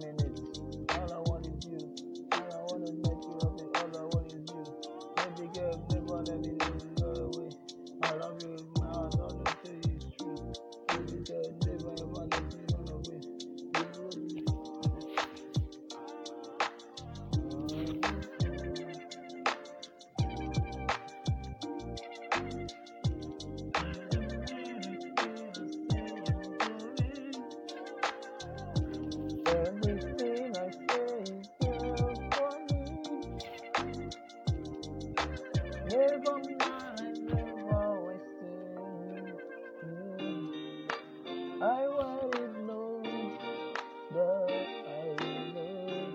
minutes. All I want is you. All I want is make you happy. All I want is you. Baby girl, baby, let me know you go away. I love you. Never always. I already know I know.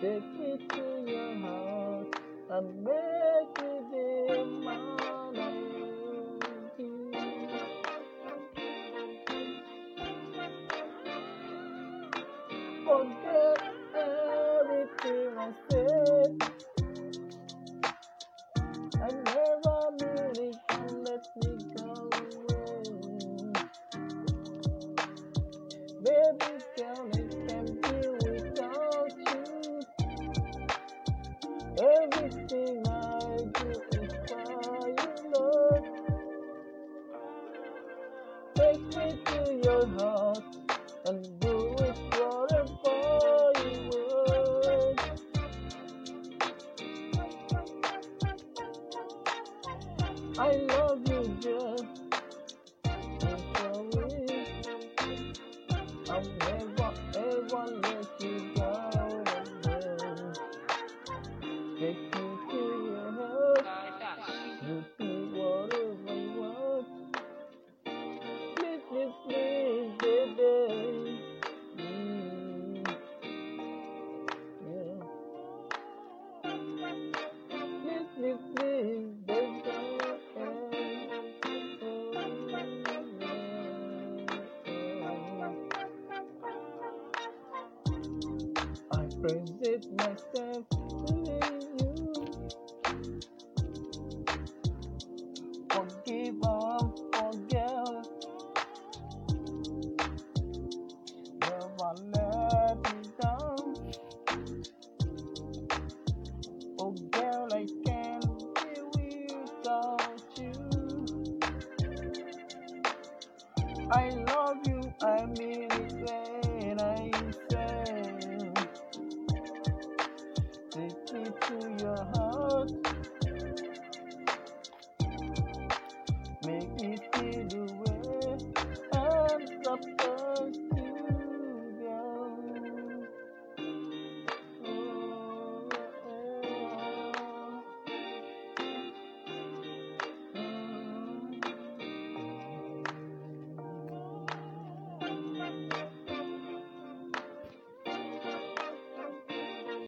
Take to your heart and make I love you, just I'll never ever let you go. again. Take friends, it's my stuff. Forgive us, forgive. Never let me down. Oh girl, I can't be without you. I love you, I mean.